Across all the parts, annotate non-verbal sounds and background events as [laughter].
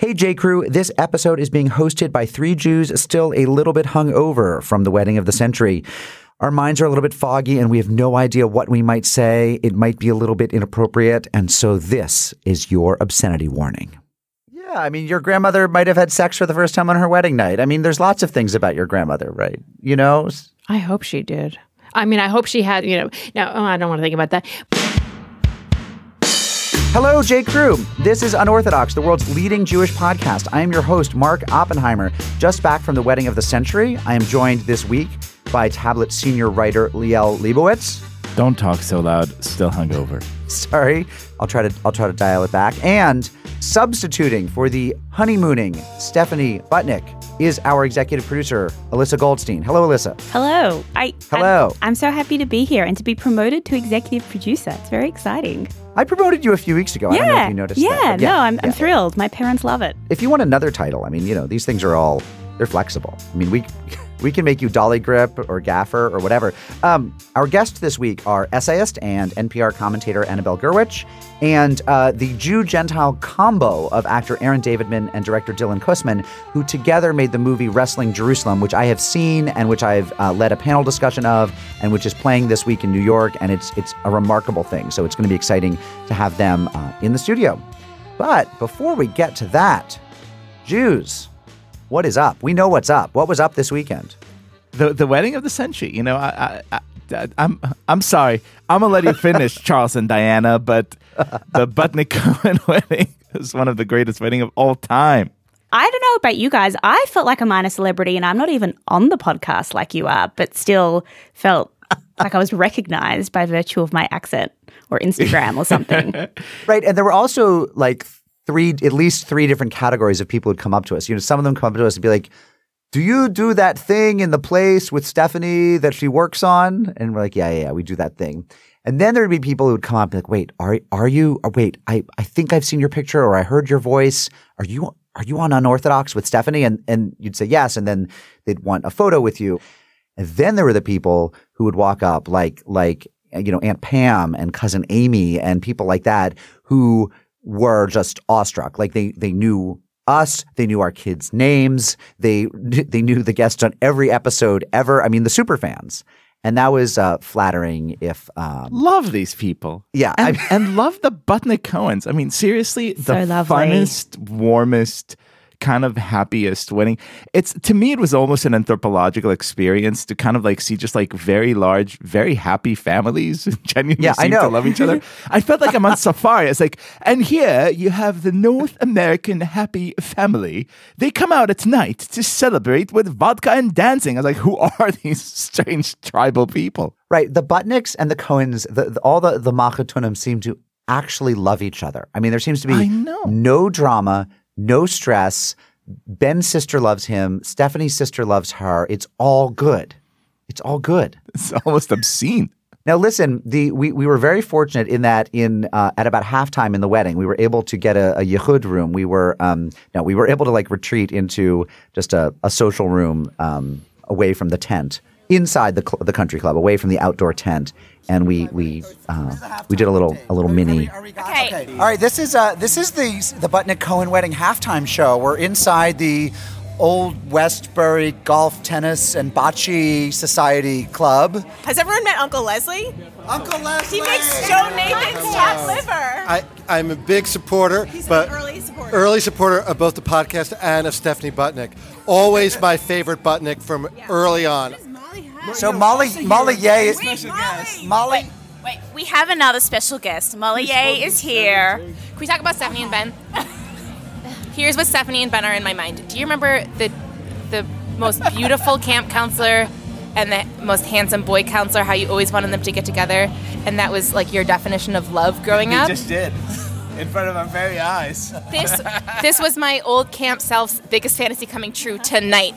Hey, J. Crew, this episode is being hosted by three Jews still a little bit hungover from the wedding of the century. Our minds are a little bit foggy and we have no idea what we might say. It might be a little bit inappropriate. And so this is your obscenity warning. Yeah, I mean, your grandmother might have had sex for the first time on her wedding night. I mean, there's lots of things about your grandmother, right? You know? I hope she did. I mean, I hope she had, you know, no, oh, I don't want to think about that. Hello, J. Crew. This is Unorthodox, the world's leading Jewish podcast. I am your host, Mark Oppenheimer, just back from the wedding of the century. I am joined this week by Tablet senior writer Liel Leibovitz. Don't talk so loud. Still hungover. [laughs] Sorry, I'll try to I'll try to dial it back. And substituting for the honeymooning Stephanie Butnick is our executive producer, Alyssa Goldstein. Hello, Alyssa. Hello. I Hello. I'm, I'm so happy to be here and to be promoted to executive producer. It's very exciting. I promoted you a few weeks ago. I don't know yeah. if you noticed yeah, that. but no, I'm, I'm thrilled. My parents love it. If you want another title, I mean, you know, these things are all they're flexible. I mean, we we can make you Dolly Grip or Gaffer or whatever. Um, our guests this week are essayist and NPR commentator Annabelle Gurwitch and uh, the Jew Gentile combo of actor Aaron Davidman and director Dylan Kussman, who together made the movie Wrestling Jerusalem, which I have seen and which I've uh, led a panel discussion of, and which is playing this week in New York, and it's it's a remarkable thing. So it's going to be exciting to have them uh, in the studio. But before we get to that, Jews. What is up? We know what's up. What was up this weekend? The the wedding of the century. You know, I, I, I I'm I'm sorry. I'm gonna let you finish, [laughs] Charles and Diana. But the Butnick [laughs] Cohen wedding is one of the greatest wedding of all time. I don't know about you guys. I felt like a minor celebrity and I'm not even on the podcast like you are, but still felt [laughs] like I was recognized by virtue of my accent or Instagram or something. Right. And there were also like three, at least three different categories of people who'd come up to us. You know, some of them come up to us and be like, do you do that thing in the place with Stephanie that she works on? And we're like, yeah, yeah, yeah, we do that thing. And then there'd be people who would come up and be like, wait, are are you? Or wait, I, I think I've seen your picture or I heard your voice. Are you are you on Unorthodox with Stephanie? And and you'd say yes, and then they'd want a photo with you. And then there were the people who would walk up like like you know Aunt Pam and cousin Amy and people like that who were just awestruck. Like they they knew us, they knew our kids' names, they [laughs] they knew the guests on every episode ever. I mean, the super fans, and that was uh, flattering. If um, Love these people. Yeah, and, I- and love the Butnick Cohens. I mean, seriously, the So lovely. funnest, warmest, kind of happiest wedding. It's to me, it was almost an anthropological experience to kind of like see just like very large, very happy families [laughs] genuinely Yeah, I seem know. to love each other. [laughs] I felt like I'm on safari. It's like, and here you have the North American happy family. They come out at night to celebrate with vodka and dancing. I was like, who are [laughs] these strange tribal people? right, the Butnicks and the Cohens, the, the, all the the Machatunim seem to actually love each other. I mean, there seems to be no drama, no stress. Ben's sister loves him. Stephanie's sister loves her. It's all good. It's all good. [laughs] It's almost obscene. Now, listen, the we, we were very fortunate in that in uh, at about halftime in the wedding, we were able to get a, a yichud room. We were um, no, we were able to like retreat into just a, a social room um, away from the tent, inside the cl- the country club, away from the outdoor tent, and we we uh, we did a little a little mini. Okay. All right. This is uh, this is the the Butnick Cohen wedding halftime show. We're inside the Old Westbury Golf Tennis and Bocce Society Club. Has everyone met Uncle Leslie? Uncle Leslie. He makes Joe Nathan's top liver. I, I'm a big supporter, He's but an early supporter. early supporter of both the podcast and of Stephanie Butnick. Always my favorite Butnick from early on. So Molly Molly Yeh Wait, Molly. Molly. Wait, we have another special guest. Molly Yeh is here. Can we talk about Stephanie and Ben? Here's what Stephanie and Ben are in my mind. Do you remember the the most beautiful [laughs] camp counselor and the most handsome boy counselor? How you always wanted them to get together, and that was like your definition of love growing up. I just did. In front of our very eyes. This this was my old camp self's biggest fantasy coming true [laughs] tonight.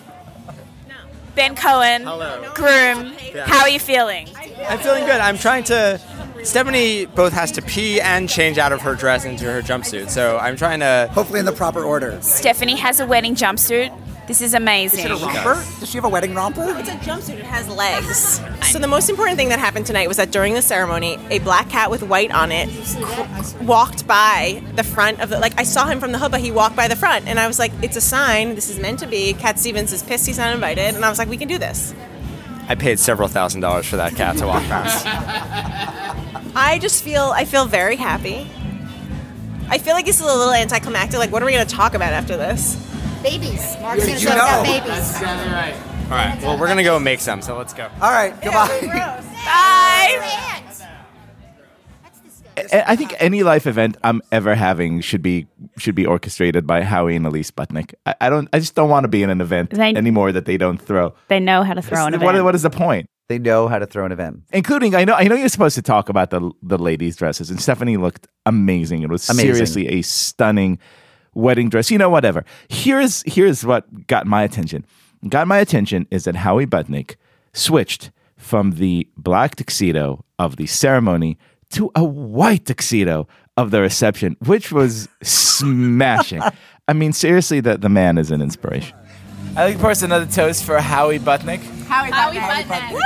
Ben Cohen, Hello. groom. How are you feeling? I'm feeling good. I'm trying to. Stephanie both has to pee and change out of her dress into her jumpsuit, so I'm trying to. Hopefully in the proper order. Stephanie has a wedding jumpsuit. This is amazing. Is it a romper? Does she have a wedding romper? It's a jumpsuit. It has legs. [laughs] So the most important thing that happened tonight was that during the ceremony, a black cat with white on it cr- walked by the front of the. Like I saw him from the hood, but he walked by the front, and I was like, "It's a sign. This is meant to be." Cat Stevens is pissed he's not invited, and I was like, "We can do this." I paid several thousand dollars for that cat to walk past. [laughs] I just feel I feel very happy. I feel like this is a little anticlimactic. Like, what are we going to talk about after this? Babies. Mark's gonna you talk about know. babies. All right. Well, we're gonna go make some. So let's go. All right, goodbye. [laughs] Bye. I I think any life event I'm ever having should be should be orchestrated by Howie and Elise Butnick. I, I don't. I just don't want to be in an event They- anymore that they don't throw. They know how to throw an What, event. what is the point? They know how to throw an event. Including, I know, I know you're supposed to talk about the the ladies' dresses, and Stephanie looked amazing. It was Amazing. seriously a stunning wedding dress. You know, whatever. Here's here's what got my attention. Got my attention is that Howie Butnick switched from the black tuxedo of the ceremony to a white tuxedo of the reception, which was smashing. [laughs] I mean, seriously, the, the man is an inspiration. I like to post another toast for Howie Butnick, Howie Button.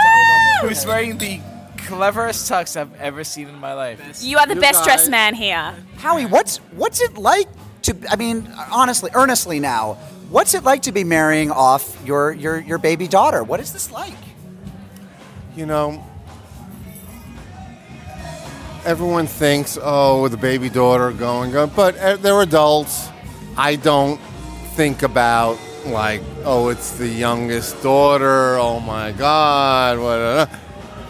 who's wearing the cleverest tux I've ever seen in my life. You are the best dressed man here. Howie, what's what's it like to? I mean, honestly, earnestly now, what's it like to be marrying off your your your baby daughter? What is this like? You know, everyone thinks, oh, the baby daughter going, go, but uh, they're adults. I don't think about like, oh, it's the youngest daughter. Oh my God, what?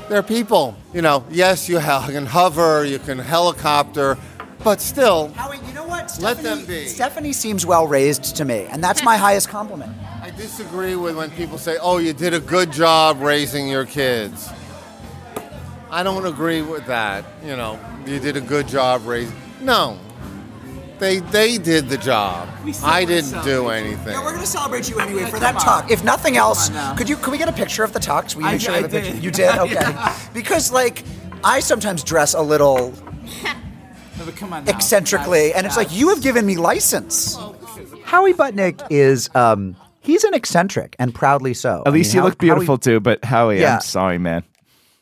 They're people. You know, yes, you can hover, you can helicopter, but still, Howie, you know what? Let Stephanie- them be. Stephanie seems well raised to me, and that's my highest compliment. I disagree with when people say, "Oh, you did a good job raising your kids." I don't agree with that. You know, you did a good job raising. No, they they did the job. I didn't do anything. Yeah, we're gonna celebrate you anyway for that tuck. If nothing else, could you could we get a picture of the tux? Will you I- make sure we I have a picture? did. You did, [laughs] okay. Yeah. Because like, I sometimes dress a little [laughs] No, come on now. eccentrically, and it's like you have given me license. Howie Butnick is um he's an eccentric and proudly so. At least mean, you look Howie- Howie- beautiful too, but Howie, Yeah. I'm sorry, man.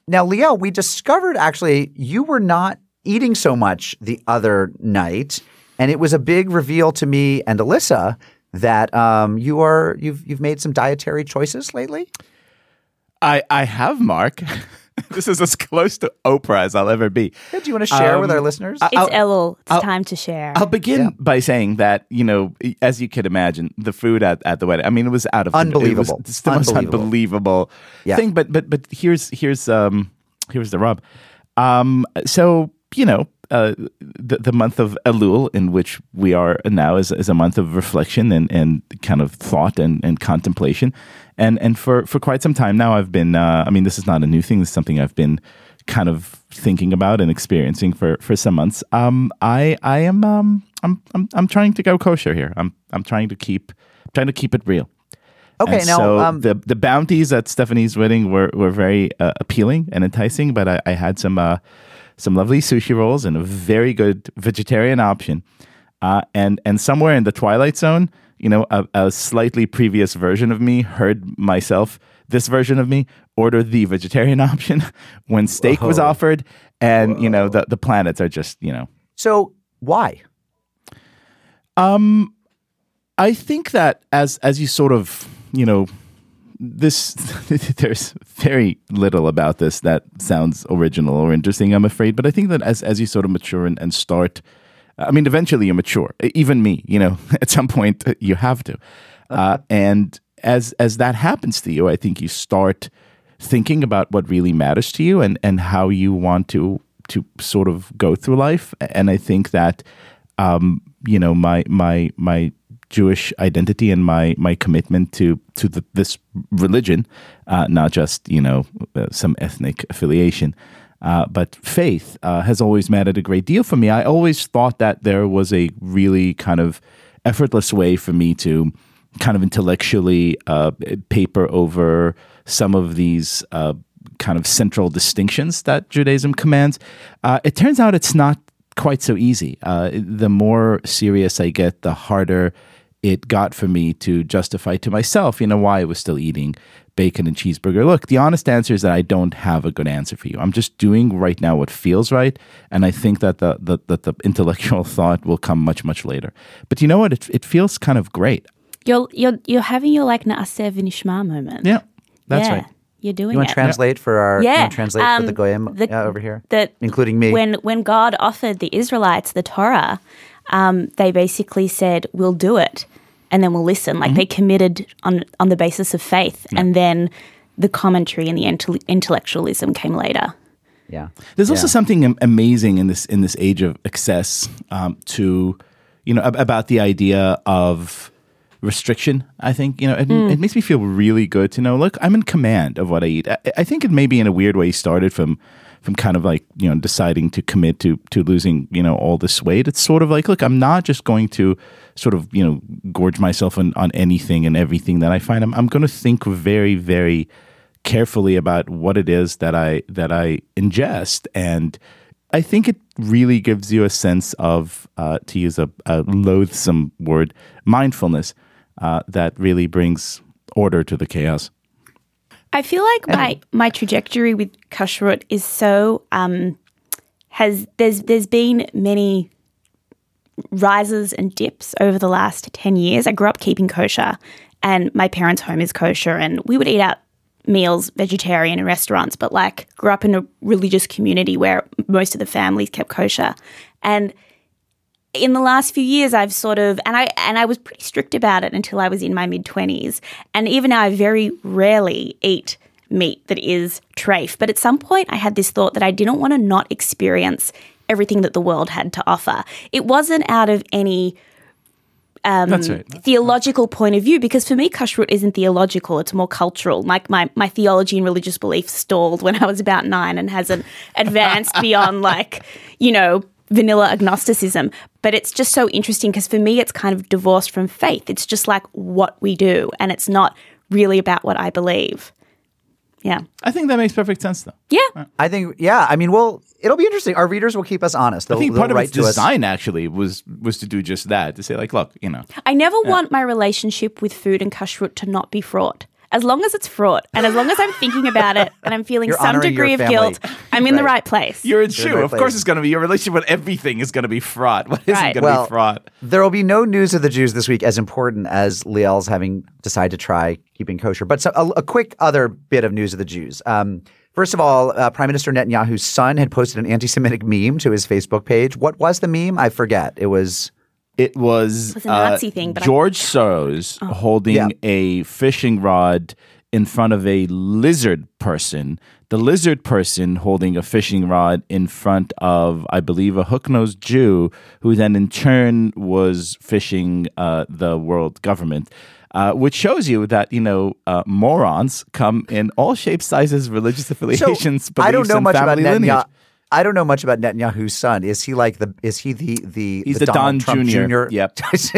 Now, Liel, we discovered actually you were not eating so much the other night, and it was a big reveal to me and Alyssa that um, you are you've you've made some dietary choices lately. I I have Mark. [laughs] [laughs] this is as close to Oprah as I'll ever be. Yeah, do you want to share with Um, our listeners? I- it's I'll- Elul. It's I'll- time to share. I'll begin by saying that you know, as you could imagine, the food at, at the wedding. I mean, it was out of Unbelievable. It was it's the most Unbelievable. unbelievable Yeah. thing. But but but here's here's um here's the rub. Um, so you know, uh, the the month of Elul, in which we are now, is is a month of reflection and and kind of thought and and contemplation. And and for for quite some time now, I've been. Uh, I mean, this is not a new thing. This is something I've been kind of thinking about and experiencing for for some months. Um, I I am um I'm I'm I'm trying to go kosher here. I'm I'm trying to keep trying to keep it real. Okay, And now, so um, the the bounties at Stephanie's wedding were were very uh, appealing and enticing, but I, I had some uh, some lovely sushi rolls and a very good vegetarian option. Uh, and and somewhere in the twilight zone, you know, a, a slightly previous version of me heard myself, this version of me, order the vegetarian [laughs] option when steak was offered, and you know the the planets are just you know so why? um, I think that as as you sort of you know this [laughs] there's very little about this that sounds original or interesting. I'm afraid, but I think that as as you sort of mature and, and start, I mean, eventually you mature. Even me, you know, [laughs] at some point uh, you have to, uh, and as as that happens to you, I think you start thinking about what really matters to you and and how you want to to sort of go through life. And I think that um, you know my my my Jewish identity and my my commitment to to the, this religion, uh, not just you know uh, some ethnic affiliation. Uh, but faith uh, has always mattered a great deal for me. I always thought that there was a really kind of effortless way for me to kind of intellectually uh, paper over some of these uh, kind of central distinctions that Judaism commands. Uh, it turns out it's not quite so easy. The more serious I get, the harder it got for me to justify to myself, you know, why I was still eating bacon and cheeseburger. Look, the honest answer is that I don't have a good answer for you. I'm just doing right now what feels right, and I think that the the, that the [laughs] intellectual thought will come much much later. But you know what? It it feels kind of great. You're you're you're having your like Na'aseh V'Nishma moment. Yeah, that's Yeah, right. You're doing it. You want it. to translate for our you Yeah, wanna translate for um, the goyim the- uh, over here, that including me. When when God offered the Israelites the Torah, um, they basically said, "We'll do it," and then we'll listen. Mm-hmm. Like they committed on on the basis of faith, and then the commentary and the intel- intellectualism came later. yeah, There's also something amazing in this in this age of excess um, to you know ab- about the idea of restriction. I think you know it, Mm. it makes me feel really good to know. Look, I'm in command of what I eat. I, I think it maybe in a weird way started from from kind of like you know deciding to commit to to losing you know all this weight. It's sort of like look, I'm not just going to sort of you know gorge myself on on anything and everything that I find. I'm I'm going to think very very carefully about what it is that I that I ingest, and I think it really gives you a sense of, uh, to use a, a loathsome word, mindfulness uh, that really brings order to the chaos. I feel like my my trajectory with kashrut is so um has there's there's been many rises and dips over the last 10 years. I grew up keeping kosher and my parents' home is kosher and we would eat out meals vegetarian in restaurants but like grew up in a religious community where most of the families kept kosher and in the last few years I've sort of and I and I was pretty strict about it until I was in my mid 20s and even now I very rarely eat meat that is trafe but at some point I had this thought that I didn't want to not experience everything that the world had to offer. It wasn't out of any um, That's right. theological point of view because for me kashrut isn't theological. It's more cultural. Like my, my theology and religious belief stalled when i was about nine and hasn't advanced [laughs] beyond like you know vanilla agnosticism but it's just so interesting because for me it's kind of divorced from faith it's just like what we do and it's not really about what i believe yeah I think that makes perfect sense, though. yeah I think yeah. I mean, well, it'll be interesting. Our readers will keep us honest. I They'll, think part of write its to us. design actually was was to do just that to say like, look, you know, I never want my relationship with food and kashrut to not be fraught. As long as it's fraught, and as long as I'm thinking about it, and I'm feeling You're some degree of guilt, I'm in the Right. right place. you're in You're in shoe. the right Of course, it's going to be your relationship with everything is going to be fraught. [laughs] What isn't Right. going to Well, be fraught? There will be no news of the Jews this week as important as Liel's having decided to try keeping kosher. But so, a, a quick other bit of news of the Jews. Um, first of all, uh, Prime Minister Netanyahu's son had posted an anti-Semitic meme to his Facebook page. What was the meme? I forget. It was It was, It was a Nazi thing, but I- George Soros holding Yeah. a fishing rod in front of a lizard person. The lizard person holding a fishing rod in front of, I believe, a hook nosed Jew who then in turn was fishing uh, the world government. Uh, which shows you that you know uh, morons come in all shapes, sizes, religious affiliations. But I don't know and much about family lineage. Netanyahu. I don't know much about Netanyahu's son. Is he like the? Is he the the? He's the Donald Don Trump Jr.. Yep. [laughs] that's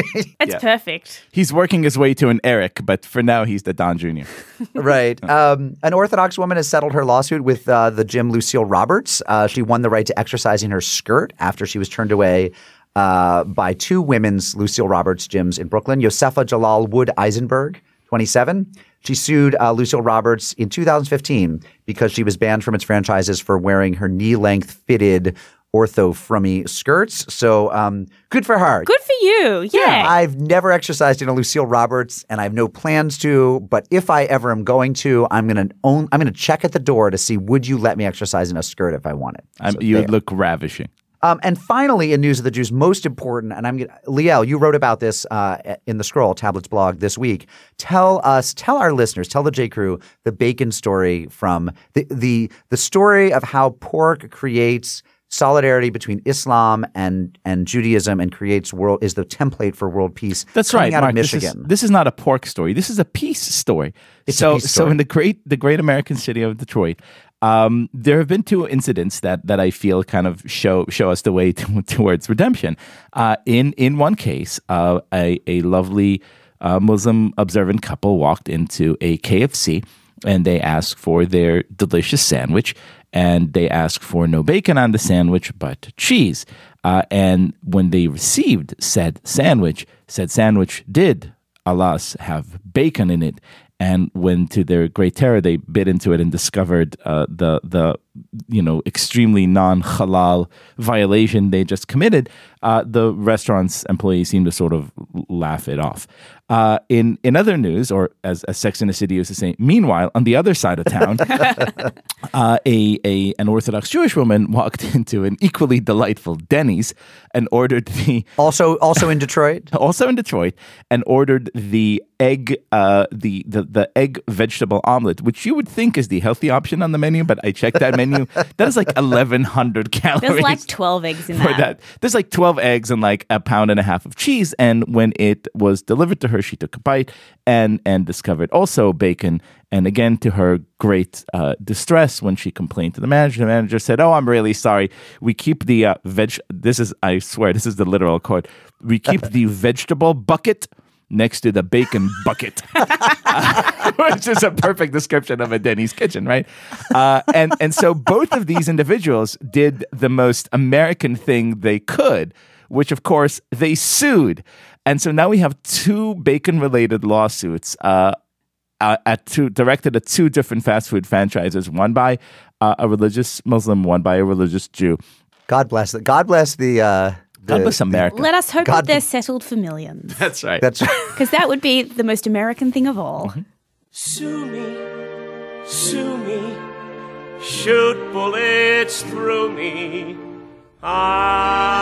Yeah. perfect. He's working his way to an Eric, but for now he's the Don Jr. [laughs] right. Um, an Orthodox woman has settled her lawsuit with uh, the gym Lucille Roberts. Uh, she won the right to exercise in her skirt after she was turned away uh, by two women's Lucille Roberts gyms in Brooklyn. Josefa Jalal Wood Eisenberg, 27. She sued uh, Lucille Roberts in 2015 because she was banned from its franchises for wearing her knee-length fitted ortho frummy skirts. So um, good for her. Good for you. Yeah. I've never exercised in a Lucille Roberts, and I have no plans to. But if I ever am going to, I'm gonna own. I'm gonna check at the door to see would you let me exercise in a skirt if I want it. So you would look ravishing. Um, and finally, in news of the Jews, most important, and I'm Liel, you wrote about this uh, in the Scroll Tablets blog this week. Tell us, tell our listeners, tell the J Crew the bacon story from the the the story of how pork creates solidarity between Islam and and Judaism and creates world is the template for world peace. That's right, out Mark. of This is, Michigan. this is not a pork story. This is a peace story. It's so, peace so in the great, the great American city of Detroit, um, there have been two incidents that that I feel kind of show show us the way [laughs] to, towards redemption. Uh, in in one case, uh, a a lovely uh, Muslim observant couple walked into a KFC. and they asked for their delicious sandwich, and they asked for no bacon on the sandwich, but cheese. Uh, and when they received said sandwich, said sandwich did, alas, have bacon in it. And when, to their great terror, they bit into it and discovered uh, the the you know extremely non halal violation they just committed, uh, the restaurant's employees seem to sort of laugh it off. Uh, in in other news, or as, as Sex in the City used to say, meanwhile, on the other side of town, [laughs] uh, a, a an Orthodox Jewish woman walked [laughs] into an equally delightful Denny's and ordered the also also in Detroit, [laughs] also in Detroit, and ordered the egg uh, the, the the egg vegetable omelet, which you would think is the healthy option on the menu, but I checked that menu. That is like eleven hundred calories. There's like 12 eggs in for that. that. There's like 12 eggs and like a pound and a half of cheese. And when it was delivered to her, she took a bite and and discovered also bacon. And again, to her great uh, distress, when she complained to the manager, the manager said, "Oh, I'm really sorry. We keep the uh, veg. This is, I swear, this is the literal quote. We keep the [laughs] vegetable bucket." Next to the bacon bucket, [laughs] which is a perfect description of a Denny's kitchen, right? Uh, and and so both of these individuals did the most American thing they could, which of course they sued, and so now we have two bacon-related lawsuits. Uh, uh, at two directed at two different fast food franchises, one by uh, a religious Muslim, one by a religious Jew. God bless the God bless the. God bless America. Let us hope God- that they're settled for millions. [laughs] That's right. That's [laughs] right. Because that would be the most American thing of all. Mm-hmm. Sue me, sue me, shoot bullets through me. I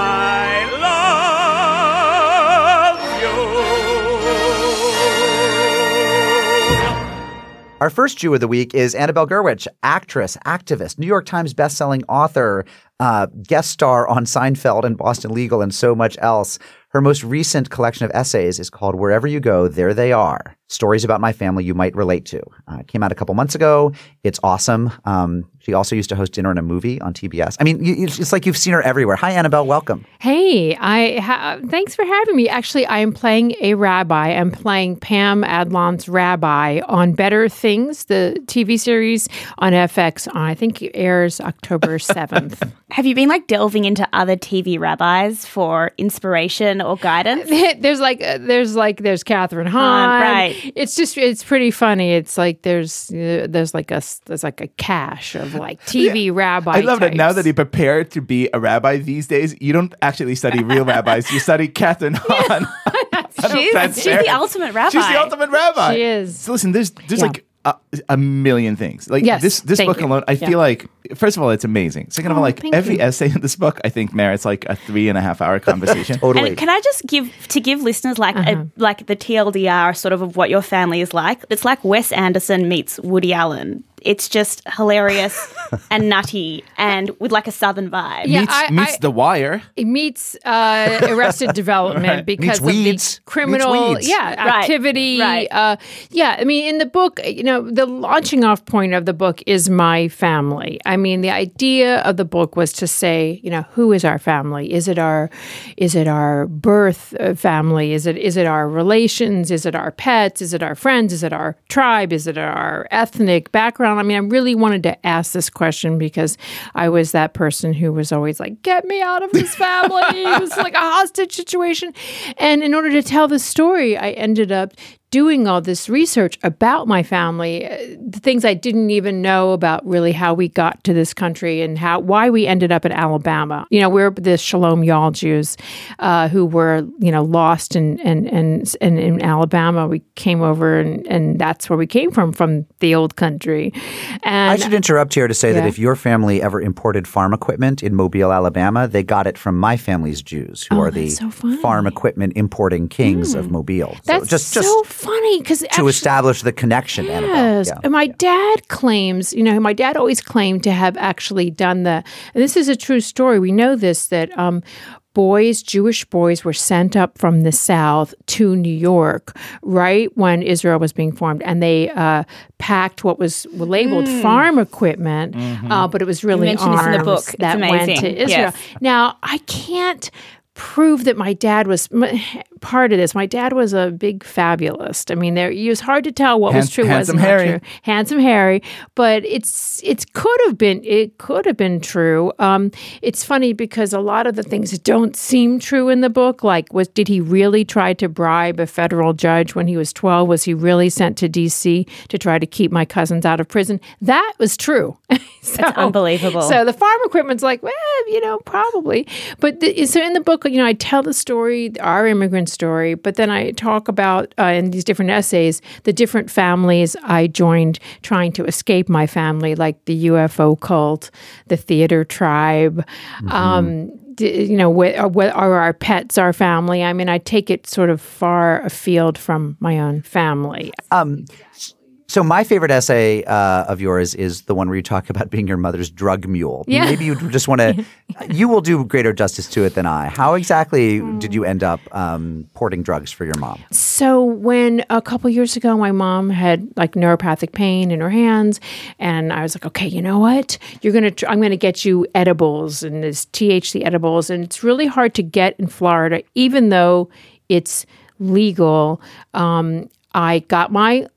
Our first Jew of the week is Annabelle Gurwitch, actress, activist, New York Times bestselling author, uh, guest star on Seinfeld and Boston Legal, and so much else. Her most recent collection of essays is called Wherever You Go, There They Are Stories About My Family You Might Relate to. Uh, it came out a couple months ago. It's awesome. Um, she also used to host Dinner and a Movie on TBS. I mean, you, it's it's like you've seen her everywhere. Hi, Annabelle. Welcome. Hey, I ha- thanks for having me. Actually, I am playing a rabbi. I'm playing Pam Adlon's rabbi on Better Things, the TV series on FX. On, I think it airs October [laughs] seventh. Have you been like delving into other TV rabbis for inspiration or guidance? [laughs] there's like uh, there's like there's Kathryn Hahn. right. It's just it's pretty funny. It's like there's uh, there's like a there's like a cache of like [laughs] TV rabbi. I love that now that you prepared to be a rabbi these days, you don't actually study real [laughs] rabbis. You study Kathryn Hahn. [laughs] She's, she's the ultimate rabbi. She's the ultimate rabbi. She is. So listen, there's there's Yeah. like a, a million things. Like Yes, this this book you. alone, I Yeah. feel like first of all, it's amazing. Second of all, Oh, like thank every you. essay in this book, I think merits like a three and a half hour conversation. [laughs] And can I just give to give listeners like a, like the TLDR sort of of what your family is like? It's like Wes Anderson meets Woody Allen. It's just hilarious [laughs] and nutty and with like a southern vibe. Yeah, meets I- meets I- the wire. It meets uh, Arrested [laughs] Development Right. because Meets of weeds. the criminal, weeds. yeah, activity. right. Uh, yeah, I mean, in the book, you know, the launching off point of the book is my family. I mean, the idea of the book was to say, you know, who is our family? Is it our, is it our birth uh, family? Is it is it our relations? Is it our pets? Is it our friends? Is it our tribe? Is it our ethnic background? I mean, I really wanted to ask this question because I was that person who was always like, "Get me out of this family." it was like a hostage situation, and in order to tell the story, I ended up doing all this research about my family, uh, the things I didn't even know about really how we got to this country and how why we ended up in Alabama. You know, we're the Shalom Y'all Jews uh, who were you know lost in and and and in Alabama. We came over and and that's where we came from from the old country. And I should interrupt here to say that if your family ever imported farm equipment in Mobile, Alabama, they got it from my family's Jews, who Oh, are the so farm equipment importing kings of Mobile. that's so just just so funny because to establish the connection, Yes. Yeah. And my dad claims, you know, my dad always claimed to have actually done the, and this is a true story. We know this that um, boys, Jewish boys, were sent up from the South to New York right when Israel was being formed. And they uh, packed what was labeled Mm. farm equipment, uh, but it was really mention in the arms book. That went to Israel. Yes. Now, I can't prove that my dad was m- [sighs] part of this. My dad was a big fabulist. I mean, there it was hard to tell what was true, handsome was not Harry. true. Handsome Harry, but it's it could have been it could have been true. Um, it's funny because a lot of the things that don't seem true in the book, like was did he really try to bribe a federal judge when he was twelve? Was he really sent to D.C. to try to keep my cousins out of prison? That was true. [laughs] so, That's unbelievable. So the farm equipment's like, well, you know, probably. But the, so in the book, you know, I tell the story, our immigrant story, but then I talk about uh, in these different essays the different families I joined trying to escape my family, like the UFO cult, the theater tribe. Um, you know, what are, what are our pets, our family? I mean, I take it sort of far afield from my own family. Um, so my favorite essay uh, of yours is the one where you talk about being your mother's drug mule. Yeah. Maybe you just want to. [laughs] you will do greater justice to it than I. How exactly did you end up um, porting drugs for your mom? So when a couple years ago, my mom had like neuropathic pain in her hands, and I was like, okay, you know what? You're gonna, tr- I'm gonna get you edibles and this THC edibles, and it's really hard to get in Florida, even though it's legal. Um, I got my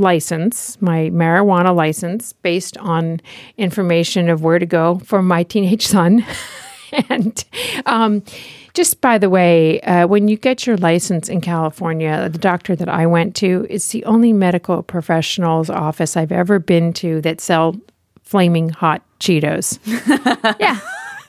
license, my marijuana license, based on information of where to go for my teenage son. [laughs] and um, just by the way, uh, when you get your license in California, the doctor that I went to, it's the only medical professional's office I've ever been to that sell flaming hot Cheetos. [laughs] yeah.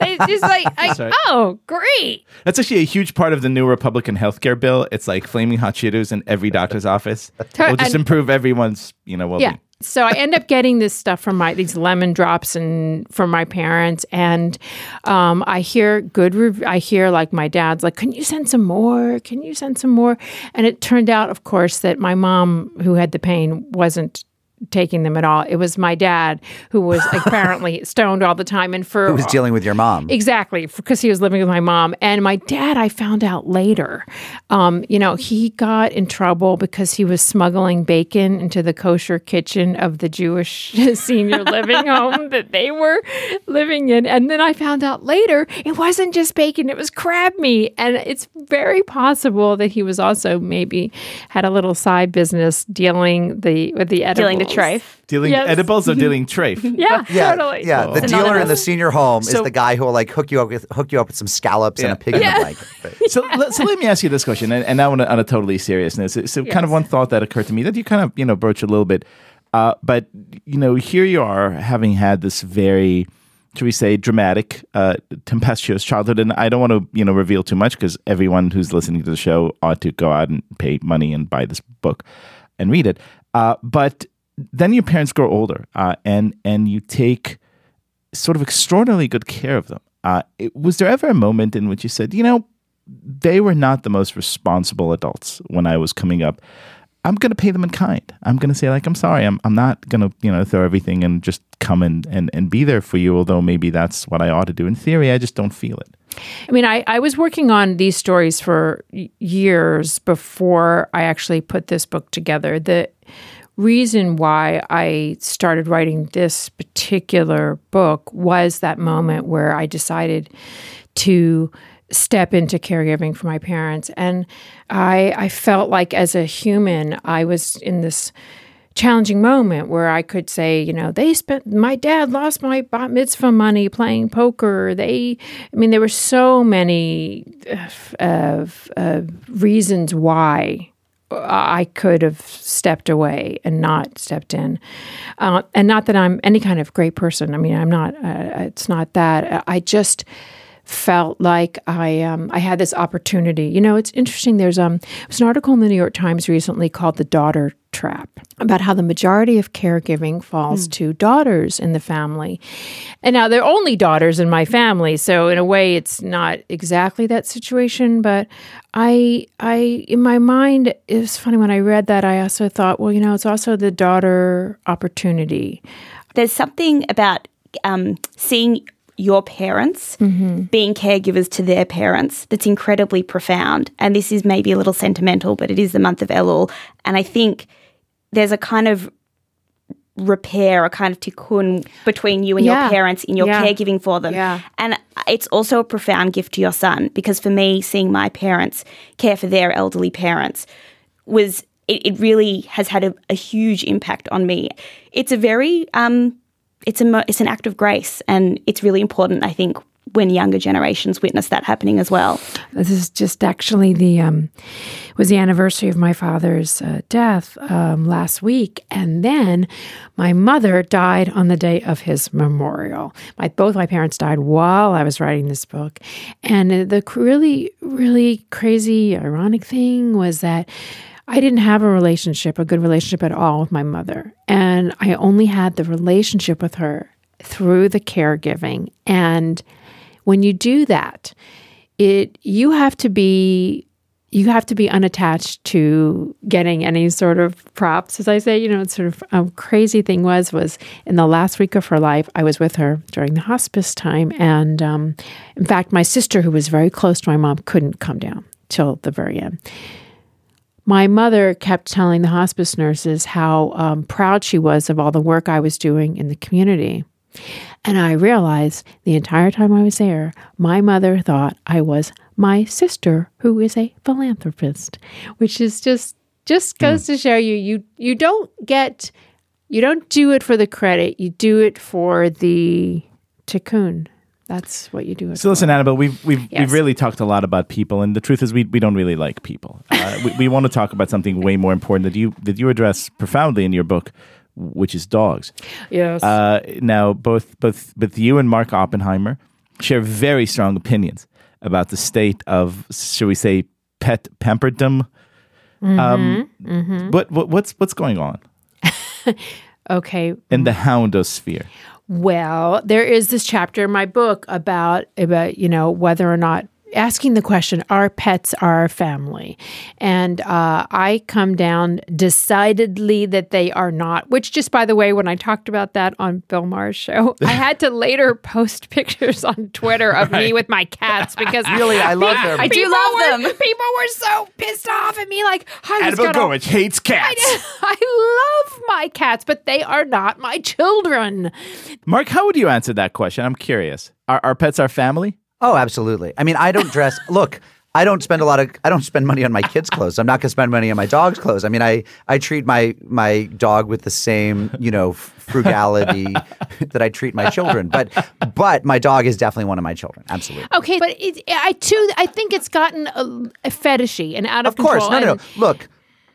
It's just like, [laughs] I, oh, great. That's actually a huge part of the new Republican healthcare bill. It's like flaming hot Cheetos in every doctor's office. [laughs] We'll just improve everyone's, you know, well-being. Yeah. So I end up getting this stuff from my these lemon drops and from my parents, and um, I hear good. Rev- I hear like my dad's like, "Can you send some more? Can you send some more?" And it turned out, of course, that my mom, who had the pain, wasn't taking them at all. It was my dad who was [laughs] apparently stoned all the time, and for Who was dealing with your mom? Exactly, because he was living with my mom. And my dad, I found out later, um, you know, he got in trouble because he was smuggling bacon into the kosher kitchen of the Jewish [laughs] senior living home [laughs] that they were living in. And then I found out later it wasn't just bacon, it was crab meat. And it's very possible that he was also maybe had a little side business dealing the with the. Dealing the trafe. Dealing Yes. edibles or dealing trafe? [laughs] Yeah, Yeah, totally. yeah. The Cool. dealer in the senior home is the guy who will like hook you up with hook you up with some scallops and a pig in Yeah. the blanket. [laughs] so, let, so let me ask you this question, and, and now on a, on a totally serious note. So, so kind of one thought that occurred to me that you kind of you know broach a little bit, uh, but you know here you are having had this very, should we say, dramatic, uh, tempestuous childhood, and I don't want to you know reveal too much because everyone who's listening to the show ought to go out and pay money and buy this book and read it. Uh, but then your parents grow older, uh, and and you take sort of extraordinarily good care of them. Uh, it, was there ever a moment in which you said, you know, they were not the most responsible adults when I was coming up. I'm going to pay them in kind. I'm going to say, like, I'm sorry. I'm, I'm not going to, you know, throw everything and just come and, and, and be there for you, although maybe that's what I ought to do. In theory, I just don't feel it. I mean, I, I was working on these stories for years before I actually put this book together. The reason why I started writing this particular book was that moment where I decided to step into caregiving for my parents. And I, I felt like as a human, I was in this challenging moment where I could say, you know, they spent my dad lost my bat mitzvah money playing poker. They, I mean, there were so many uh, uh, reasons why I could have stepped away and not stepped in. Uh, and not that I'm any kind of great person. I mean, I'm not. Uh, it's not that. I just felt like I um, I had this opportunity. You know, it's interesting. There's um there's an article in the New York Times recently called "The Daughter Trap" about how the majority of caregiving falls to daughters in the family. And now they're only daughters in my family, so in a way, it's not exactly that situation. But I I in my mind, it was funny when I read that. I also thought, well, you know, it's also the daughter opportunity. There's something about um, seeing your parents being caregivers to their parents that's incredibly profound. And this is maybe a little sentimental, but it is the month of Elul. And I think there's a kind of repair, a kind of tikkun between you and Yeah. your parents in your Yeah. caregiving for them. Yeah. And it's also a profound gift to your son because for me, seeing my parents care for their elderly parents was it, it really has had a, a huge impact on me. It's a very um, it's a it's an act of grace, and it's really important. I think when younger generations witness that happening as well. This is just actually the um, was the anniversary of my father's uh, death um, last week, and then my mother died on the day of his memorial. My both my parents died while I was writing this book, and uh, the really really crazy ironic thing was that. I didn't have a relationship, a good relationship at all with my mother. And I only had the relationship with her through the caregiving. And when you do that, it you have to be you have to be unattached to getting any sort of props as i say you know it's sort of a crazy thing was was in the last week of her life i was with her during the hospice time and um, in fact my sister who was very close to my mom couldn't come down till the very end my mother kept telling the hospice nurses how um, proud she was of all the work I was doing in the community. And I realized the entire time I was there, my mother thought I was my sister, who is a philanthropist, which is just just goes to show you you you don't get you don't do it for the credit, you do it for the tikkun. That's what you do So listen, for. Annabelle, we've we've Yes. we've really talked a lot about people, and the truth is, we we don't really like people. Uh, we we want to talk about something way more important that you that you address profoundly in your book, which is dogs. Yes. Uh, now, both both both you and Mark Oppenheimer share very strong opinions about the state of, shall we say, pet pamperdom. Um, Mhm. But what, what's what's going on [laughs] okay. in the houndosphere? Well, there is this chapter in my book about about you know whether or not asking the question are pets our family and uh, i come down decidedly that they are not which just by the way when i talked about that on bill maher's show [laughs] i had to later post pictures on twitter of me with my cats because [laughs] Really, I love them. I do people love were- them. people were so pissed off at me like i was Annabelle gonna hates cats. [laughs] I love my cats, but they are not my children. Mark, how would you answer that question? I'm curious. Are, are pets our family? Oh, absolutely. I mean, I don't dress. [laughs] look, I don't spend a lot of. I don't spend money on my kids' clothes. I'm not going to spend money on my dog's clothes. I mean, I I treat my my dog with the same you know frugality [laughs] that I treat my children. But but my dog is definitely one of my children. Absolutely. Okay, but it, I too I think it's gotten a, a fetishy and out of, Of course, control. no, no, no. Look,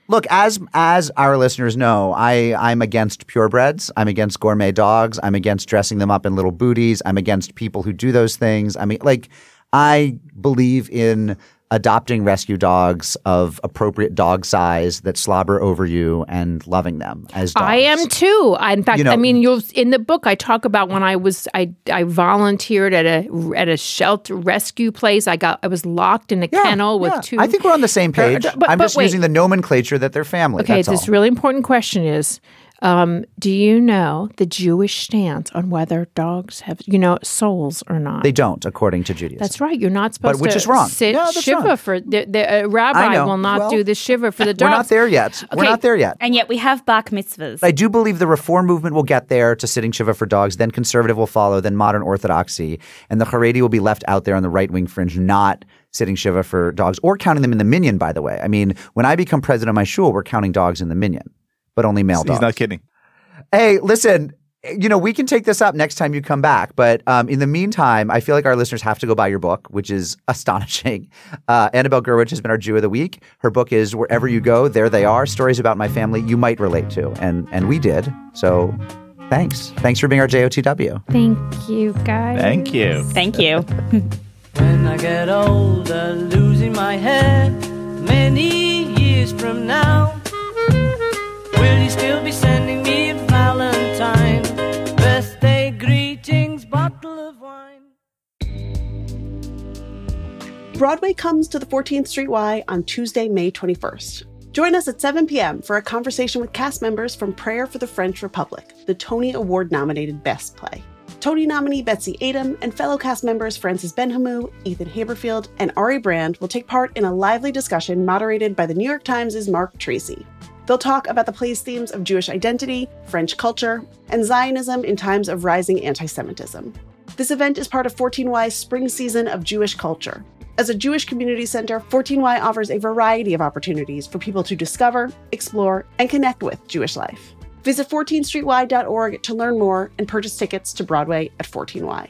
look. As as our listeners know, I I'm against purebreds. I'm against gourmet dogs. I'm against dressing them up in little booties. I'm against people who do those things. I mean, like, I believe in adopting rescue dogs of appropriate dog size that slobber over you and loving them as dogs. I am too. I, in fact, You know- I mean, you'll in the book I talk about when I was I I volunteered at a at a shelter rescue place. I got I was locked in a kennel with Yeah, two. I think we're on the same page. But- I'm just wait. using the nomenclature that they're family. Okay, this all. really important question is um, do you know the Jewish stance on whether dogs have, you know, souls or not? They don't, according to Judaism. That's right. You're not supposed But which to is wrong. sit Yeah, shiva wrong. for the, the uh, rabbi will not Well, do the shiva for the We're not there yet. We're not there yet. And yet we have bach mitzvahs. I do believe the reform movement will get there to sitting shiva for dogs, then conservative will follow, then modern orthodoxy, and the Haredi will be left out there on the right wing fringe, not sitting shiva for dogs or counting them in the minyan. By the way, I mean when I become president of my shul, we're counting dogs in the minyan, but only male He's dogs. not kidding. Hey, listen. You know, we can take this up next time you come back. But um, in the meantime, I feel like our listeners have to go buy your book, which is [laughs] astonishing. Uh, Annabelle Gurwitch has been our Jew of the Week. Her book is Wherever You Go, There They Are Stories About My Family You Might Relate to. And, and we did. So thanks. Thanks for being our JOTW. Thank you, guys. Thank you. Thank you. [laughs] When I get older, losing my head many years from now, Broadway comes to the 14th Street Y on Tuesday, May 21st. Join us at 7 p.m. for a conversation with cast members from Prayer for the French Republic, the Tony Award nominated Best Play. Tony nominee Betsy Aidem and fellow cast members Francis Benhamou, Ethan Haberfield, and Ari Brand will take part in a lively discussion moderated by the New York Times' Marc Tracy. They'll talk about the play's themes of Jewish identity, French culture, and Zionism in times of rising anti Semitism. This event is part of 14Y's spring season of Jewish culture. As a Jewish community center, 14Y offers a variety of opportunities for people to discover, explore, and connect with Jewish life. Visit 14streety.org to learn more and purchase tickets to Broadway at 14Y.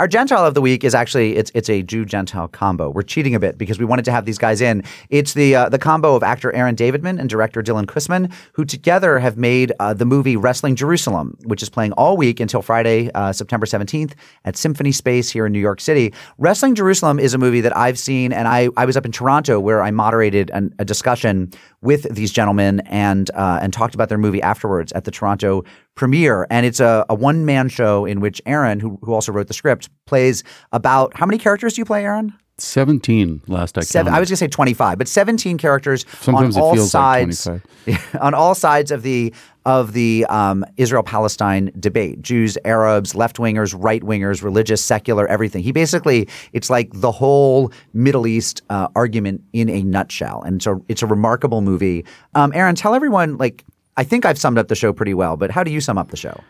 Our Gentile of the week is actually it's it's a Jew Gentile combo. We're cheating a bit because we wanted to have these guys in. It's the uh, the combo of actor Aaron Davidman and director Dylan Kussman, who together have made uh, the movie Wrestling Jerusalem, which is playing all week until Friday, uh, September seventeenth at Symphony Space here in New York City. Wrestling Jerusalem is a movie that I've seen, and I I was up in Toronto where I moderated an, a discussion with these gentlemen and uh, and talked about their movie afterwards at the Toronto premiere. And it's a, a one man show in which Aaron, who who also wrote the script, plays about how many characters do you play, Aaron? 17 last I Seven, counted. I was going to say 25, but 17 characters Sometimes on it all feels like sides 25. [laughs] on all sides of the of the um, Israel-Palestine debate. Jews, Arabs, left-wingers, right-wingers, religious, secular, everything. He basically it's like the whole Middle East uh, argument in a nutshell. And so it's a remarkable movie. Um, Aaron, tell everyone like I think I've summed up the show pretty well, but how do you sum up the show?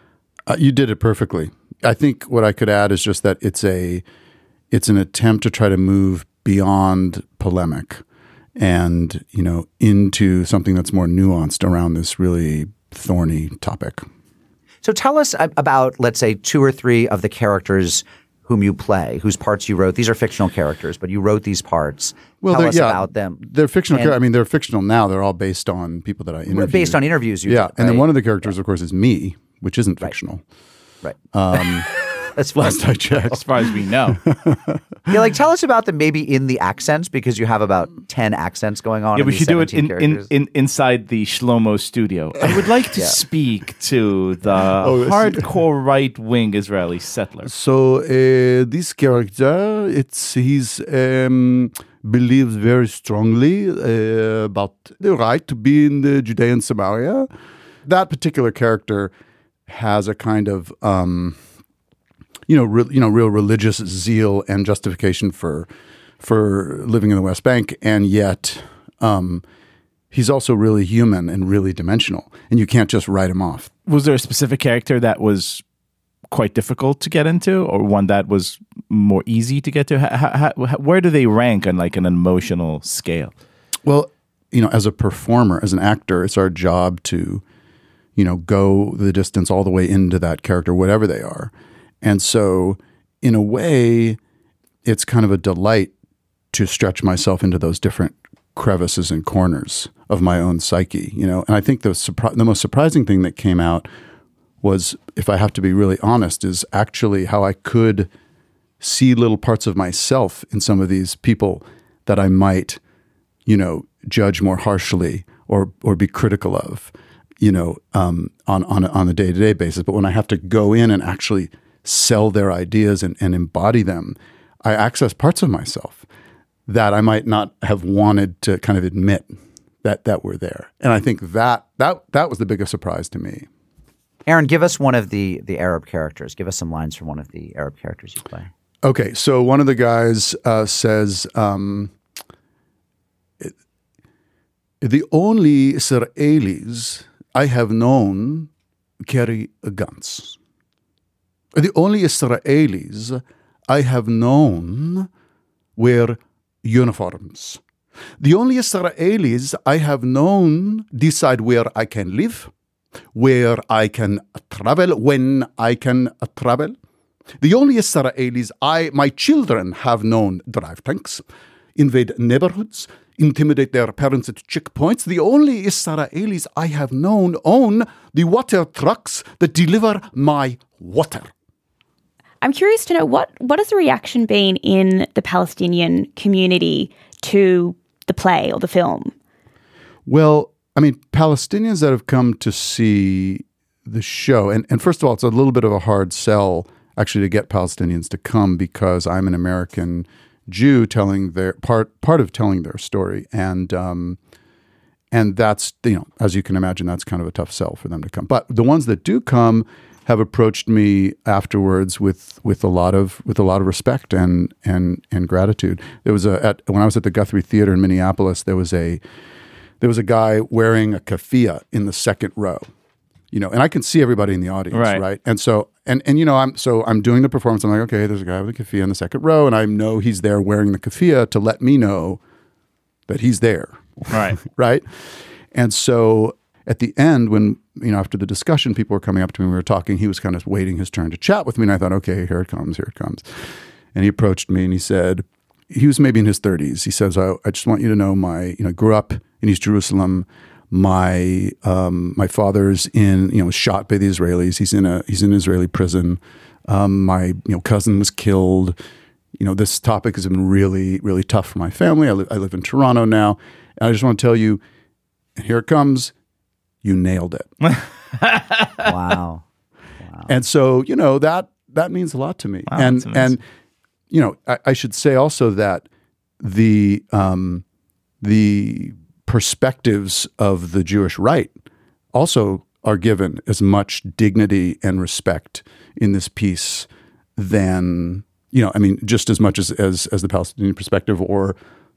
Uh, you did it perfectly. I think what I could add is just that it's a it's an attempt to try to move beyond polemic and you know into something that's more nuanced around this really thorny topic. So tell us about, let's say, two or three of the characters whom you play, whose parts you wrote. These are fictional characters, but you wrote these parts. tell they're- about them. They're fictional. And- char- I mean, they're fictional now. They're all based on people that I interviewed. based on interviews you yeah, did, and then one of the characters, of course, is me, which isn't fictional. Right. Um, [laughs] [laughs] As last I checked. As far as we know. [laughs] yeah, like tell us about them maybe in the accents because you have about ten accents going on. Yeah, we should do it in, in, in inside the Shlomo studio. I would like to [laughs] Yeah. speak to the Oh, hardcore right wing Israeli settler. So uh, this character, it's he's um, believes very strongly uh, about the right to be in the Judean and Samaria. That particular character has a kind of um, you know, re- you know, real religious zeal and justification for for living in the West Bank, and yet um, he's also really human and really dimensional, and you can't just write him off. Was there a specific character that was quite difficult to get into, or one that was more easy to get to? How, how, how, where do they rank on like an emotional scale? Well, you know, as a performer, as an actor, it's our job to, you know, go the distance all the way into that character, whatever they are. And so, in a way, it's kind of a delight to stretch myself into those different crevices and corners of my own psyche, you know. And I think the surpri- the most surprising thing that came out was, if I have to be really honest, is actually how I could see little parts of myself in some of these people that I might, you know, judge more harshly or or be critical of. you know, um, on on a, on a day to day basis. But when I have to go in and actually sell their ideas and, and embody them, I access parts of myself that I might not have wanted to kind of admit that that were there. And I think that that that was the biggest surprise to me. Aaron, give us one of the the Arab characters. Give us some lines from one of the Arab characters you play. Okay, so one of the guys uh, says, um, "The only Israelis I have known carry guns. The only Israelis I have known wear uniforms. The only Israelis I have known decide where I can live, where I can travel, when I can travel. The only Israelis I, my children, have known drive tanks, invade neighborhoods, intimidate their parents at checkpoints. The only Israelis I have known own the water trucks that deliver my water. I'm curious to know what what has the reaction been in the Palestinian community to the play or the film? Well, I mean, Palestinians that have come to see the show, and, and first of all, it's a little bit of a hard sell actually to get Palestinians to come because I'm an American Jew telling their part part of telling their story, and um, and that's you know as you can imagine, that's kind of a tough sell for them to come. But the ones that do come have approached me afterwards with with a lot of with a lot of respect and and and gratitude. There was a at, when I was at the Guthrie Theater in Minneapolis, there was a there was a guy wearing a keffiyeh in the second row. You know, and I can see everybody in the audience, Right. right? And so and and you know, I'm so I'm doing the performance. I'm like, okay, there's a guy with a keffiyeh in the second row, and I know he's there wearing the keffiyeh to let me know that he's there. Right. [laughs] right. And so at the end, when, you know, after the discussion, people were coming up to me, we were talking, he was kind of waiting his turn to chat with me. And I thought, okay, here it comes, here it comes. And he approached me and he said, he was maybe in his 30s. He says, I, I just want you to know my, you know, grew up in East Jerusalem. My um, my father's in, you know, was shot by the Israelis. He's in a he's in an Israeli prison. Um, my you know cousin was killed. You know, this topic has been really really tough for my family. I, li- I live in Toronto now, I just want to tell you, here it comes. You nailed it. [laughs] wow. And so, you know, that that means a lot to me. Wow, and and you know, I, I should say also that the um, the perspectives of the Jewish right also are given as much dignity and respect in this piece than you know. I mean, just as much as as, as the Palestinian perspective, or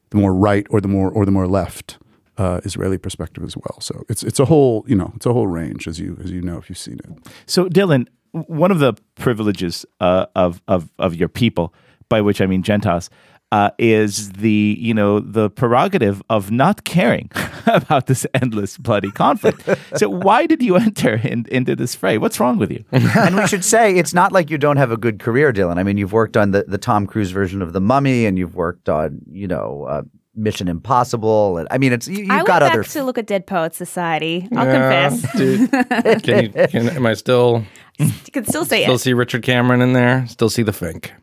the more right, or the more or the more left. Uh, Israeli perspective as well, so it's it's a whole you know it's a whole range as you as you know if you've seen it. So, Dylan, one of the privileges uh, of of of your people, by which I mean Gentiles, uh, is the you know the prerogative of not caring [laughs] about this endless bloody conflict. so, why did you [laughs] enter in, into this fray? What's wrong with you? [laughs] and we should say it's not like you don't have a good career, Dylan. I mean, you've worked on the, the Tom Cruise version of The Mummy, and you've worked on you know uh, Mission Impossible. And I mean, it's you, you've I went got back other. to look at Dead Poets Society. I'll Yeah, confess. dude. [laughs] Can you, can, am I still you can still say still it. see Richard Cameron in there? Still see the Fink?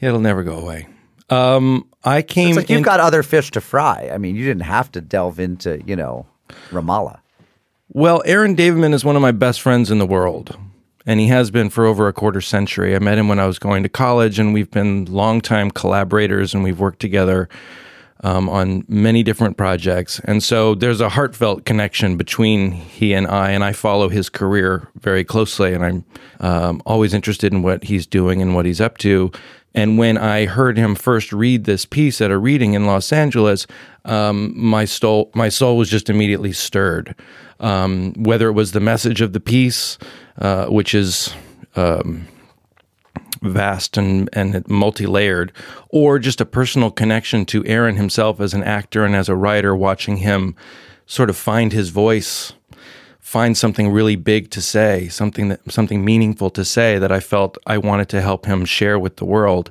It'll never go away. Um, I came. it's like you've got other fish to fry. I mean, you didn't have to delve into you know Ramallah. Well, Aaron Davidman is one of my best friends in the world, and he has been for over a quarter century. I met him when I was going to college, and we've been longtime collaborators, and we've worked together um, on many different projects. And so there's a heartfelt connection between he and I, and I follow his career very closely, and I'm um, always interested in what he's doing and what he's up to. And when I heard him first read this piece at a reading in Los Angeles, um, my soul my soul was just immediately stirred. Um, whether it was the message of the piece, uh, which is um, vast and, and multi-layered, or just a personal connection to Aaron himself as an actor and as a writer, watching him sort of find his voice, find something really big to say, something that something meaningful to say that I felt I wanted to help him share with the world.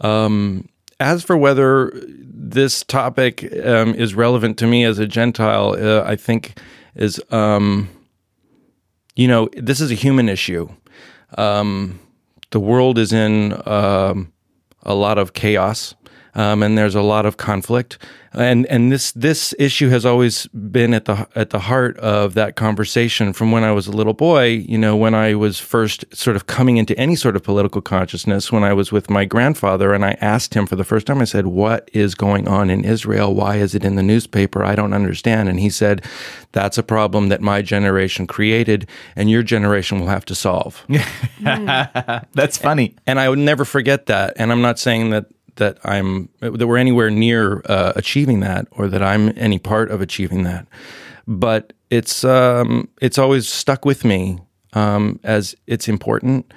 Um, as for whether this topic um, is relevant to me as a Gentile, uh, I think is, um, you know, this is a human issue. Um, the world is in um, a lot of chaos. Um, and there's a lot of conflict. And and this this issue has always been at the at the heart of that conversation from when I was a little boy. You know, when I was first sort of coming into any sort of political consciousness, when I was with my grandfather, and I asked him for the first time, I said, "What is going on in Israel? Why is it in the newspaper? I don't understand." And he said, "That's a problem that my generation created, and your generation will have to solve." [laughs] That's funny. And I would never forget that. And I'm not saying that that I'm that we're anywhere near uh, achieving that or that I'm any part of achieving that. But it's um, it's always stuck with me um, as it's important.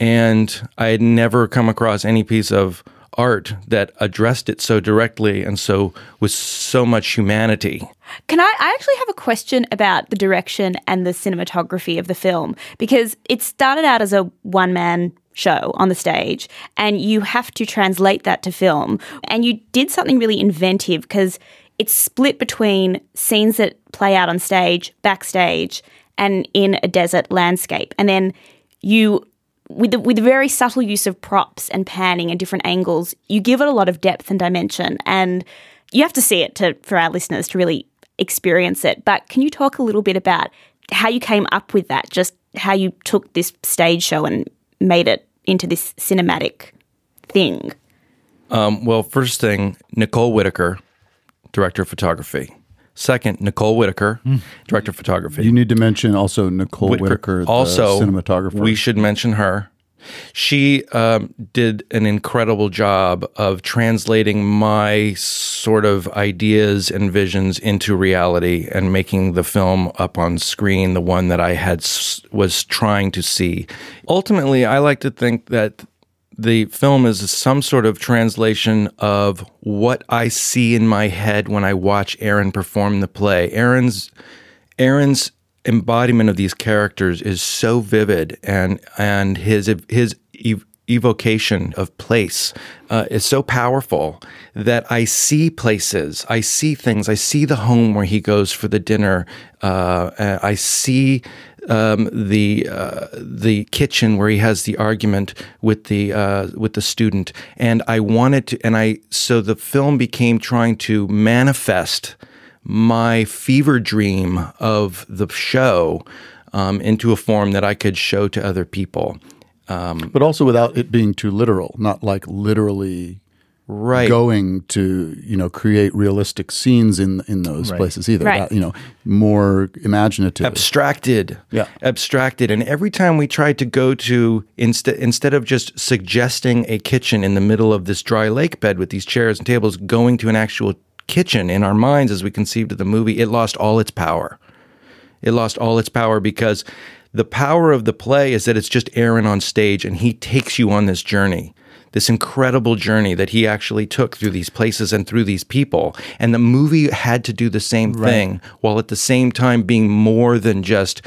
And I had never come across any piece of art that addressed it so directly and so with so much humanity. Can I? I actually have a question about the direction and the cinematography of the film because it started out as a one man show on the stage and you have to translate that to film. And you did something really inventive because it's split between scenes that play out on stage, backstage, and in a desert landscape. And then you with the, with very subtle use of props and panning and different angles, you give it a lot of depth and dimension. And you have to see it to for our listeners to really experience it. But can you talk a little bit about how you came up with that? Just how you took this stage show and made it into this cinematic thing. Um, well, first thing, Nicole Whitaker, director of photography. Second, Nicole Whitaker, director of photography. You need to mention also Nicole Whitaker, the also cinematographer. We should mention her. She um, did an incredible job of translating my sort of ideas and visions into reality and making the film up on screen the one that I had was trying to see. Ultimately, I like to think that the film is some sort of translation of what I see in my head when I watch Aaron perform the play. Aaron's Aaron's embodiment of these characters is so vivid, and and his his ev- evocation of place uh, is so powerful that I see places, I see things, I see the home where he goes for the dinner, uh, uh, I see. Um, the uh, the kitchen where he has the argument with the uh, with the student, and I wanted to, and I so the film became trying to manifest my fever dream of the show um, into a form that I could show to other people. Um, but also without it being too literal, not like literally right. going to you know create realistic scenes in in those Right. places either. Right. That, you know, more imaginative, abstracted yeah abstracted and every time we tried to go to instead instead of just suggesting a kitchen in the middle of this dry lake bed with these chairs and tables going to an actual kitchen in our minds as we conceived of the movie it lost all its power it lost all its power because the power of the play is that it's just Aaron on stage and he takes you on this journey. This incredible journey that he actually took through these places and through these people. And the movie had to do the same Right. thing while at the same time being more than just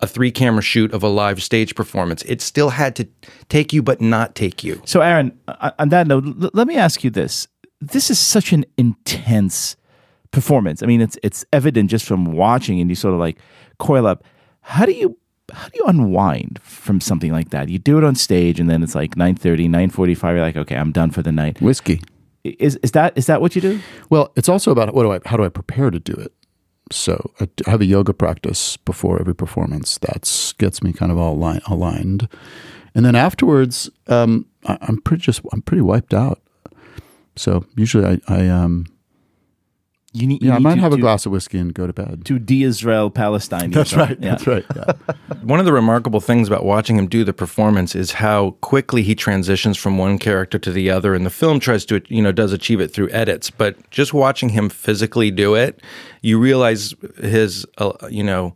a three camera shoot of a live stage performance. It still had to take you, but not take you. So, Aaron, uh, on that note, let me ask you this: This is such an intense performance. I mean, it's it's evident just from watching, and you sort of like coil up. How do you how do you unwind from something like that? You do it on stage, and then it's like 9.30, 9.45, You're like, okay, I'm done for the night. Whiskey. Is is that is that what you do? Well, it's also about what do I how do I prepare to do it. So I have a yoga practice before every performance. That's gets me kind of all aligned, and then afterwards, um, I, I'm pretty just I'm pretty wiped out. So usually I, I um You need, yeah I need might to have a do- glass of whiskey and go to bed. to de-Israel Palestine. That's yourself. right. Yeah. That's right. Yeah. One of the remarkable things about watching him do the performance is how quickly he transitions from one character to the other, and the film tries to, you know, does achieve it through edits. But just watching him physically do it, you realize his, uh, you know,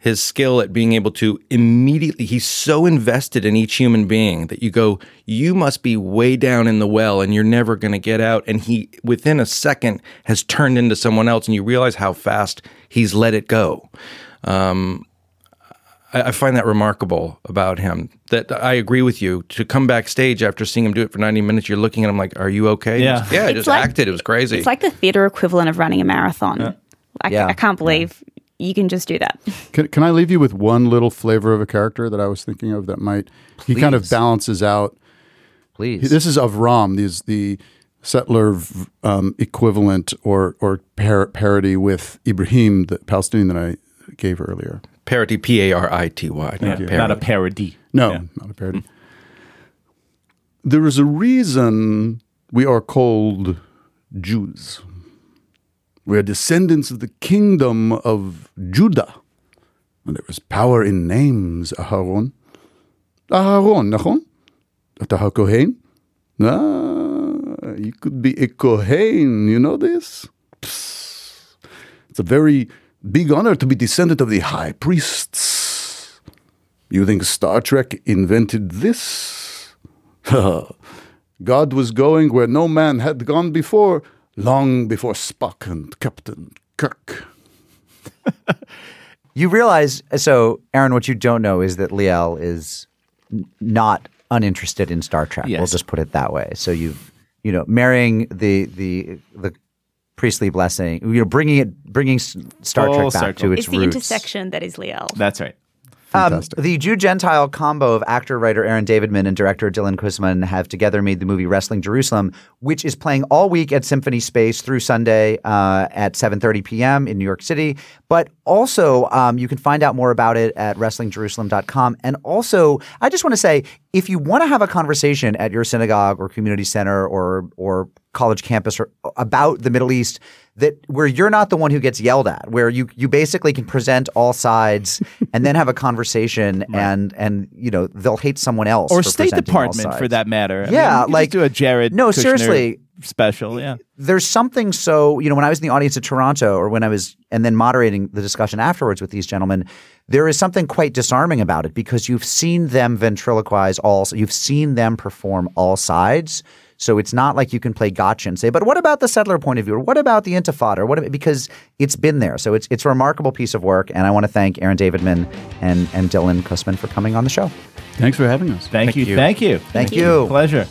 his skill at being able to immediately he's so invested in each human being that you go you must be way down in the well and you're never going to get out and he within a second has turned into someone else and you realize how fast he's let it go um, I, I find that remarkable about him. That I agree with you. To come backstage after seeing him do it for 90 minutes, you're looking at him like, "Are you okay?" Yeah. yeah. I just like- acted. It was crazy. It's like the theater equivalent of running a marathon. I, Yeah. I can't believe you can just do that. Can, can I leave you with one little flavor of a character that I was thinking of that might he kind of balances out. Please. This is of Ram. These the settler um, equivalent or or par- parody with Ibrahim, the Palestinian that I gave earlier. Parity, P A R I T Y. Yeah, not a parody. No, Yeah. not a parody. There is a reason we are called Jews. We are descendants of the kingdom of Judah. And there is power in names, Aharon. Aharon, nachon? Atah HaKohen? Ah, you could be a Kohen, you know this? Psst. It's a very big honor to be descendant of the high priests. You think Star Trek invented this? [laughs] God was going where no man had gone before long before Spock and Captain Kirk. [laughs] You realize, so Aaron, what you don't know is that Liel is not uninterested in Star Trek. We'll just put it that way. So you've, you know, marrying the the the priestly blessing, you know, bringing it, bringing Star Full Trek back circle. to its, It's the roots. intersection that is Liel. That's right. Um, the Jew Gentile combo of actor writer Aaron Davidman and director Dylan Kussman have together made the movie Wrestling Jerusalem, which is playing all week at Symphony Space through Sunday uh, at 7:30 p.m. in New York City. But also, um, you can find out more about it at WrestlingJerusalem.com. And also, I just want to say, if you want to have a conversation at your synagogue or community center or or college campus or about the Middle East that where you're not the one who gets yelled at, where you you basically can present all sides [laughs] and then have a conversation and and you know they'll hate someone else Or State Department, for that matter. I mean, Yeah, you like do a Jared. No, Kushner seriously. Special. Yeah. There's something so you know when I was in the audience at Toronto or when I was and then moderating the discussion afterwards with these gentlemen, there is something quite disarming about it because you've seen them ventriloquize all, you've seen them perform all sides. So it's not like you can play gotcha and say, but what about the settler point of view? Or what about the intifada? Or what about, because it's been there. So it's it's a remarkable piece of work. And I want to thank Aaron Davidman and, and Dylan Kussman for coming on the show. Thanks for having us. Thank, you. Thank you. Thank you. Pleasure.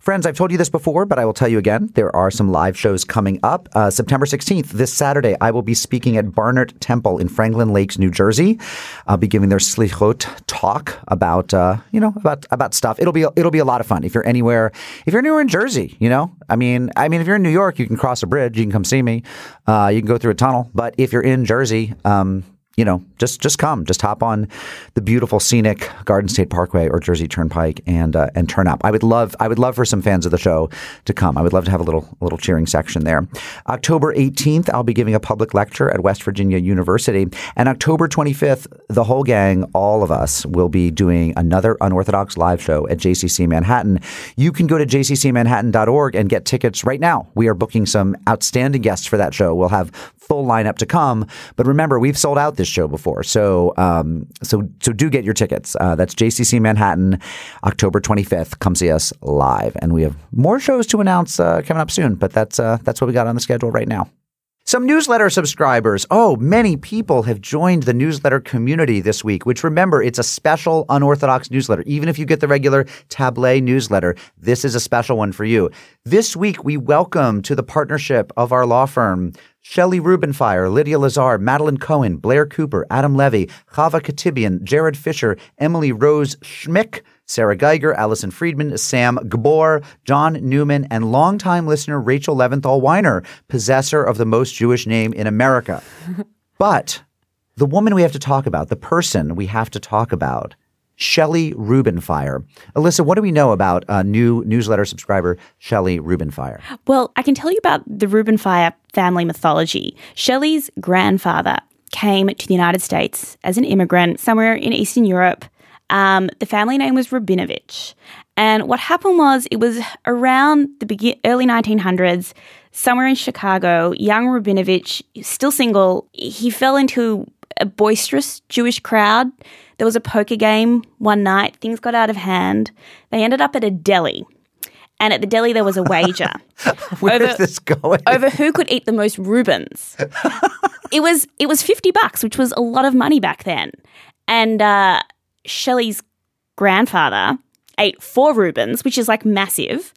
Friends, I've told you this before, but I will tell you again. There are some live shows coming up. Uh, September 16th, this Saturday, I will be speaking at Barnert Temple in Franklin Lakes, New Jersey. I'll be giving their slichot talk about, uh, you know, about about stuff. It'll be it'll be a lot of fun. If you're anywhere, if you're anywhere in Jersey, you know, I mean, I mean, if you're in New York, you can cross a bridge, you can come see me, uh, you can go through a tunnel. But if you're in Jersey, um, you know, just just come, just hop on the beautiful scenic Garden State Parkway or Jersey Turnpike and uh, and turn up. I would love I would love for some fans of the show to come. I would love to have a little little cheering section there. October 18th, I'll be giving a public lecture at West Virginia University, and October 25th, the whole gang, all of us, will be doing another unorthodox live show at JCC Manhattan. You can go to jccmanhattan.org and get tickets right now. We are booking some outstanding guests for that show. We'll have full lineup to come. But remember, we've sold out this show before, so um, so so do get your tickets. Uh, that's JCC Manhattan, October 25th. Come see us live, and we have more shows to announce uh, coming up soon. But that's uh, that's what we got on the schedule right now. Some newsletter subscribers. Oh, many people have joined the newsletter community this week, which remember, it's a special unorthodox newsletter. Even if you get the regular Tablet newsletter, this is a special one for you. This week, we welcome to the partnership of our law firm Shelley Rubenfire, Lydia Lazar, Madeline Cohen, Blair Cooper, Adam Levy, Chava Katibian, Jared Fisher, Emily Rose Schmick, Sarah Geiger, Allison Friedman, Sam Gabor, John Newman, and longtime listener Rachel Leventhal Weiner, possessor of the most Jewish name in America. [laughs] but the woman we have to talk about, the person we have to talk about, Shelley Rubenfire. Alyssa, what do we know about uh, new newsletter subscriber Shelley Rubenfire? Well, I can tell you about the Rubenfire family mythology. Shelley's grandfather came to the United States as an immigrant somewhere in Eastern Europe. Um, the family name was Rabinovich. And what happened was it was around the begin- early 1900s, somewhere in Chicago, young Rabinovich, still single, he fell into a boisterous Jewish crowd. There was a poker game one night. Things got out of hand. They ended up at a deli. And at the deli, there was a wager [laughs] Where is this going? over who could eat the most Reubens. [laughs] it was it was fifty bucks, which was a lot of money back then. And uh, Shelley's grandfather ate four Reubens, which is like massive,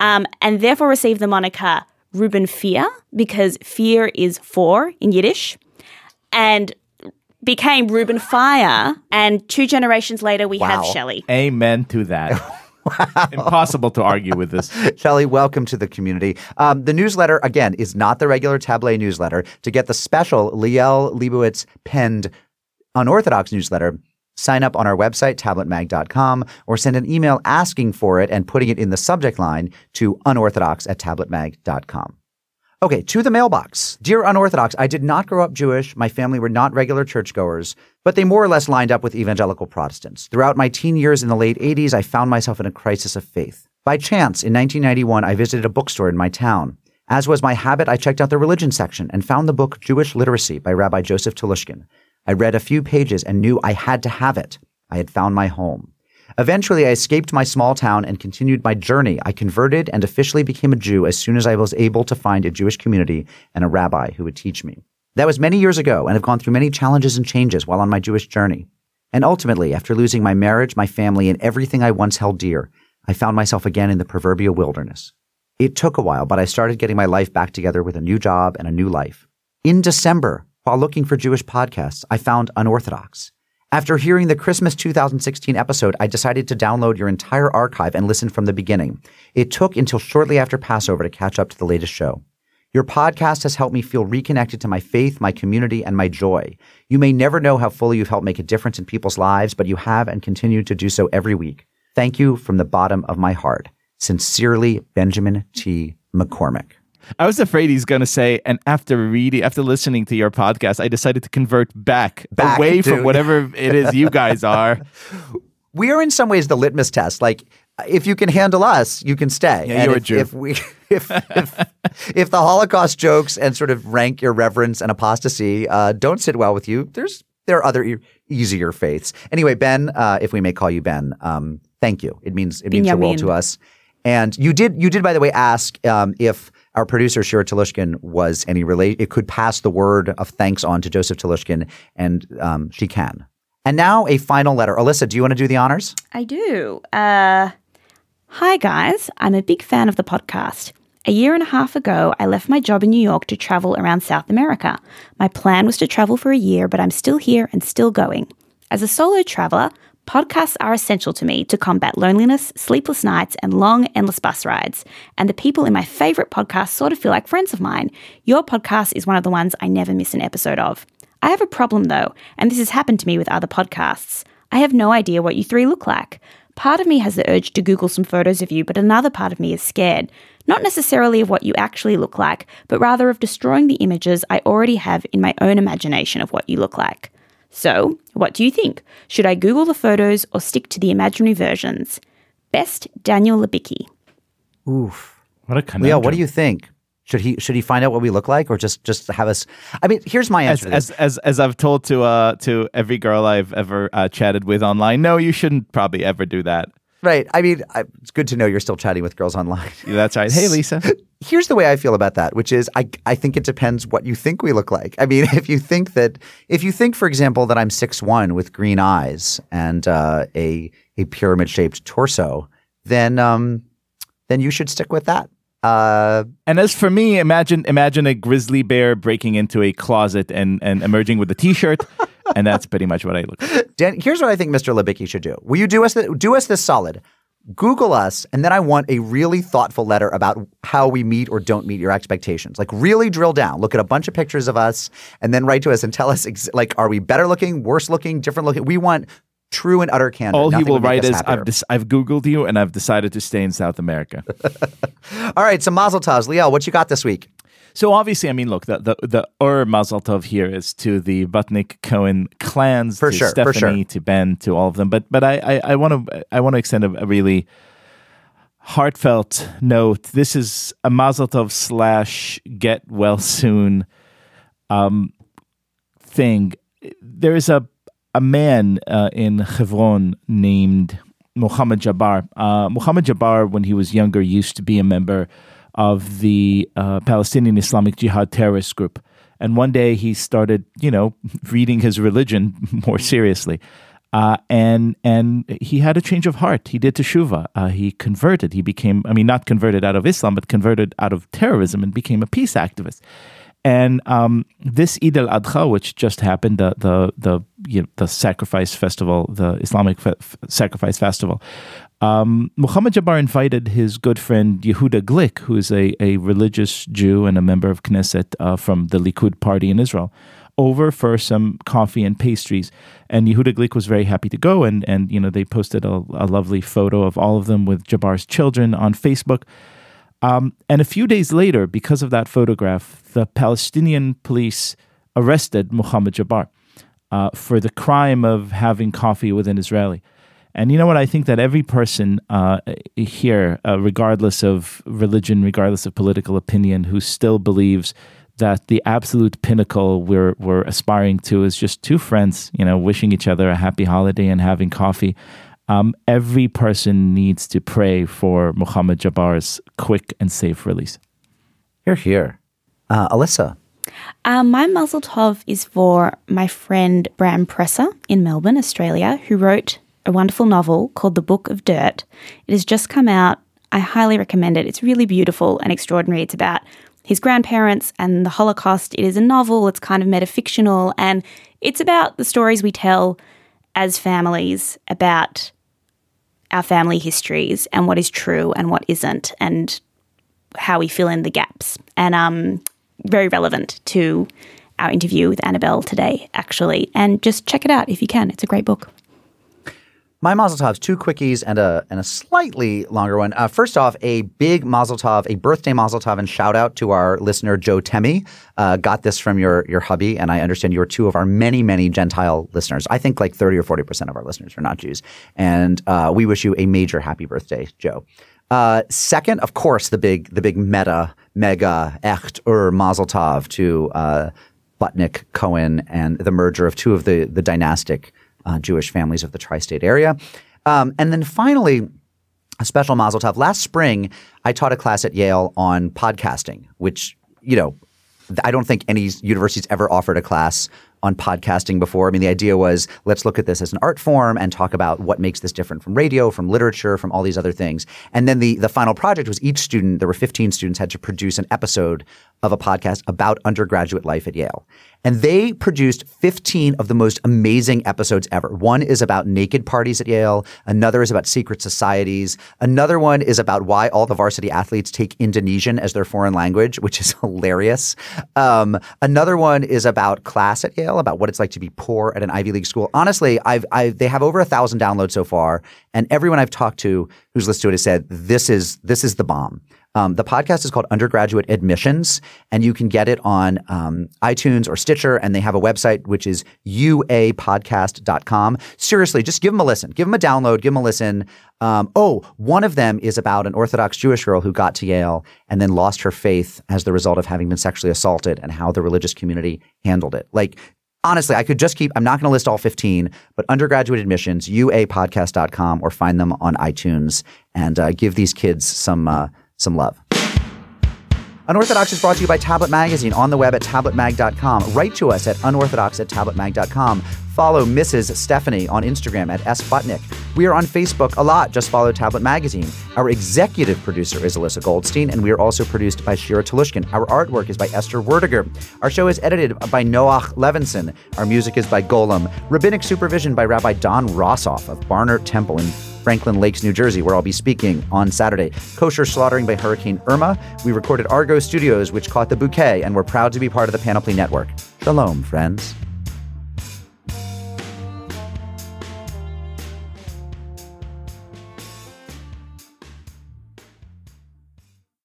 um, and therefore received the moniker Reuben Fear because fear is four in Yiddish, and became Reuben Fire. And two generations later, we have Wow. Shelley. Amen to that. [laughs] Impossible to argue with this. [laughs] Shelley, welcome to the community. Um, the newsletter, again, is not the regular tablet newsletter. To get the special Liel Leibowitz penned unorthodox newsletter, sign up on our website, tabletmag.com, or send an email asking for it and putting it in the subject line to unorthodox at tabletmag.com. Okay, to the mailbox. Dear Unorthodox, I did not grow up Jewish. My family were not regular churchgoers, but they more or less lined up with evangelical Protestants. Throughout my teen years in the late 80s, I found myself in a crisis of faith. By chance, in 1991, I visited a bookstore in my town. As was my habit, I checked out the religion section and found the book Jewish Literacy by Rabbi Joseph Telushkin. I read a few pages and knew I had to have it. I had found my home. Eventually, I escaped my small town and continued my journey. I converted and officially became a Jew as soon as I was able to find a Jewish community and a rabbi who would teach me. That was many years ago and I've gone through many challenges and changes while on my Jewish journey. And ultimately, after losing my marriage, my family, and everything I once held dear, I found myself again in the proverbial wilderness. It took a while, but I started getting my life back together with a new job and a new life. In December, while looking for Jewish podcasts, I found Unorthodox. After hearing the Christmas 2016 episode, I decided to download your entire archive and listen from the beginning. It took until shortly after Passover to catch up to the latest show. Your podcast has helped me feel reconnected to my faith, my community, and my joy. You may never know how fully you've helped make a difference in people's lives, but you have and continue to do so every week. Thank you from the bottom of my heart. Sincerely, Benjamin T. McCormick. I was afraid he's going to say, and after reading, after listening to your podcast, I decided to convert back, Back away to- from whatever it is you guys are. [laughs] we are in some ways the litmus test. Like, if you can handle us, you can stay. Yeah, and you're a if, Jew. If we, [laughs] if, if, if the Holocaust jokes and sort of rank irreverence and apostasy uh, don't sit well with you, there's there are other e- easier faiths. Anyway, Ben, uh, if we may call you Ben, um, thank you. It means it means the world to us. And you did you did by the way ask um, if our producer Shira Telushkin was any relate. It could pass the word of thanks on to Joseph Telushkin, and um, she can. And now a final letter. Alyssa, do you want to do the honors? I do. Uh, hi, guys. I'm a big fan of the podcast. A year and a half ago, I left my job in New York to travel around South America. My plan was to travel for a year, but I'm still here and still going. As a solo traveler, podcasts are essential to me to combat loneliness, sleepless nights, and long, endless bus rides. And the people in my favorite podcast sort of feel like friends of mine. Your podcast is one of the ones I never miss an episode of. I have a problem though, and this has happened to me with other podcasts. I have no idea what you three look like. Part of me has the urge to Google some photos of you, but another part of me is scared. Not necessarily of what you actually look like, but rather of destroying the images I already have in my own imagination of what you look like. So, what do you think? Should I Google the photos or stick to the imaginary versions? Best Daniel Labicki. Oof. What a Leo, what do you think? Should he should he find out what we look like, or just just have us? I mean, here's my answer. to this. as as as I've told to uh to every girl I've ever uh, chatted with online, no, you shouldn't probably ever do that. Right. I mean, I, it's good to know you're still chatting with girls online. [laughs] That's right. Hey, Lisa. [laughs] Here's the way I feel about that, which is I I think it depends what you think we look like. I mean, [laughs] if you think that if you think, for example, that I'm six one with green eyes and uh, a a pyramid shaped torso, then um then you should stick with that. Uh, And as for me, imagine imagine a grizzly bear breaking into a closet and and emerging with a t-shirt, and that's pretty much what I look like. Dan, here's what I think Mr. Libicki should do. Will you do us the, do us this solid? Google us, and then I want a really thoughtful letter about how we meet or don't meet your expectations. Like really drill down, look at a bunch of pictures of us, and then write to us and tell us ex- like, are we better looking, worse looking, different looking? We want true and utter candor. All he will write is, happier. "I've dis- I've googled you and I've decided to stay in South America." [laughs] All right, so Mazel Tovs, Liel, what you got this week? So obviously, I mean, look, the the the Ur Mazel Tov here is to the Butnick Cohen clans, For to sure, for Stephanie, sure. to Ben, to all of them. But but I I want to I want to extend a, a really heartfelt note. This is a Mazel Tov slash get well soon um, thing. There is a a man uh, in Hebron named Muhammad Jabbar. Uh, Muhammad Jabbar, when he was younger, used to be a member of the uh, Palestinian Islamic Jihad terrorist group. And one day he started, you know, [laughs] reading his religion [laughs] more seriously. Uh, and and he had a change of heart. He did teshuva. Uh, he converted. He became, I mean, not converted out of Islam, but converted out of terrorism and became a peace activist. And um, this Eid al Adha, which just happened, the the the you know, the sacrifice festival, the Islamic fe- sacrifice festival, um, Muhammad Jabbar invited his good friend Yehuda Glick, who is a, a religious Jew and a member of Knesset uh, from the Likud party in Israel, over for some coffee and pastries. And Yehuda Glick was very happy to go. And, and you know, they posted a, a lovely photo of all of them with Jabbar's children on Facebook. Um, and a few days later, because of that photograph, the Palestinian police arrested Muhammad Jabbar uh, for the crime of having coffee with an Israeli. And you know what? I think that every person uh, here, uh, regardless of religion, regardless of political opinion, who still believes that the absolute pinnacle we're we're aspiring to is just two friends, you know, wishing each other a happy holiday and having coffee. Um, every person needs to pray for Muhammad Jabbar's quick and safe release. You're here. Uh, Alyssa. Um, my Mazel Tov is for my friend Bram Presser in Melbourne, Australia, who wrote a wonderful novel called The Book of Dirt. It has just come out. I highly recommend it. It's really beautiful and extraordinary. It's about his grandparents and the Holocaust. It is a novel, it's kind of metafictional, and it's about the stories we tell as families about our family histories and what is true and what isn't, and how we fill in the gaps. And um, very relevant to our interview with Annabelle today, actually. And just check it out if you can. It's a great book. My Mazel Tovs, two quickies and a and a slightly longer one. Uh, first off, a big Mazel Tov, a birthday Mazel Tov, and shout out to our listener Joe Temi. Uh, got this from your your hubby, and I understand you are two of our many many Gentile listeners. I think like thirty or forty percent of our listeners are not Jews, and uh, we wish you a major happy birthday, Joe. Uh, second, of course, the big the big meta mega echt ur Mazel Tov to uh, Butnick Cohen and the merger of two of the the dynastic uh, Jewish families of the tri-state area. Um, and then finally, a special Mazel Tov. Last spring, I taught a class at Yale on podcasting, which you know I don't think any university's ever offered a class on podcasting before. I mean, the idea was let's look at this as an art form and talk about what makes this different from radio, from literature, from all these other things. And then the the final project was each student, there were 15 students, had to produce an episode of a podcast about undergraduate life at Yale. And they produced 15 of the most amazing episodes ever. One is about naked parties at Yale. Another is about secret societies. Another one is about why all the varsity athletes take Indonesian as their foreign language, which is [laughs] hilarious. Um, another one is about class at Yale, about what it's like to be poor at an Ivy League school. Honestly, I've, I've they have over a thousand downloads so far, and everyone I've talked to who's listened to it has said this is this is the bomb. Um, the podcast is called Undergraduate Admissions, and you can get it on um, iTunes or Stitcher. And they have a website, which is uapodcast.com. Seriously, just give them a listen. Give them a download. Give them a listen. Um, oh, one of them is about an Orthodox Jewish girl who got to Yale and then lost her faith as the result of having been sexually assaulted and how the religious community handled it. Like, honestly, I could just keep, I'm not going to list all 15, but undergraduate admissions, uapodcast.com, or find them on iTunes and uh, give these kids some, uh, some love. Unorthodox is brought to you by Tablet Magazine on the web at tabletmag.com. Write to us at unorthodox at tabletmag.com. Follow Mrs. Stephanie on Instagram at sbutnick. We are on Facebook a lot. Just follow Tablet Magazine. Our executive producer is Alyssa Goldstein, and we are also produced by Shira Telushkin. Our artwork is by Esther Werdiger. Our show is edited by Noach Levinson. Our music is by Golem. Rabbinic supervision by Rabbi Don Rossoff of Barnert Temple in Franklin Lakes, New Jersey, where I'll be speaking on Saturday. Kosher slaughtering by Hurricane Irma. We recorded Argo Studios, which caught the bouquet, and we're proud to be part of the Panoply Network. Shalom, friends.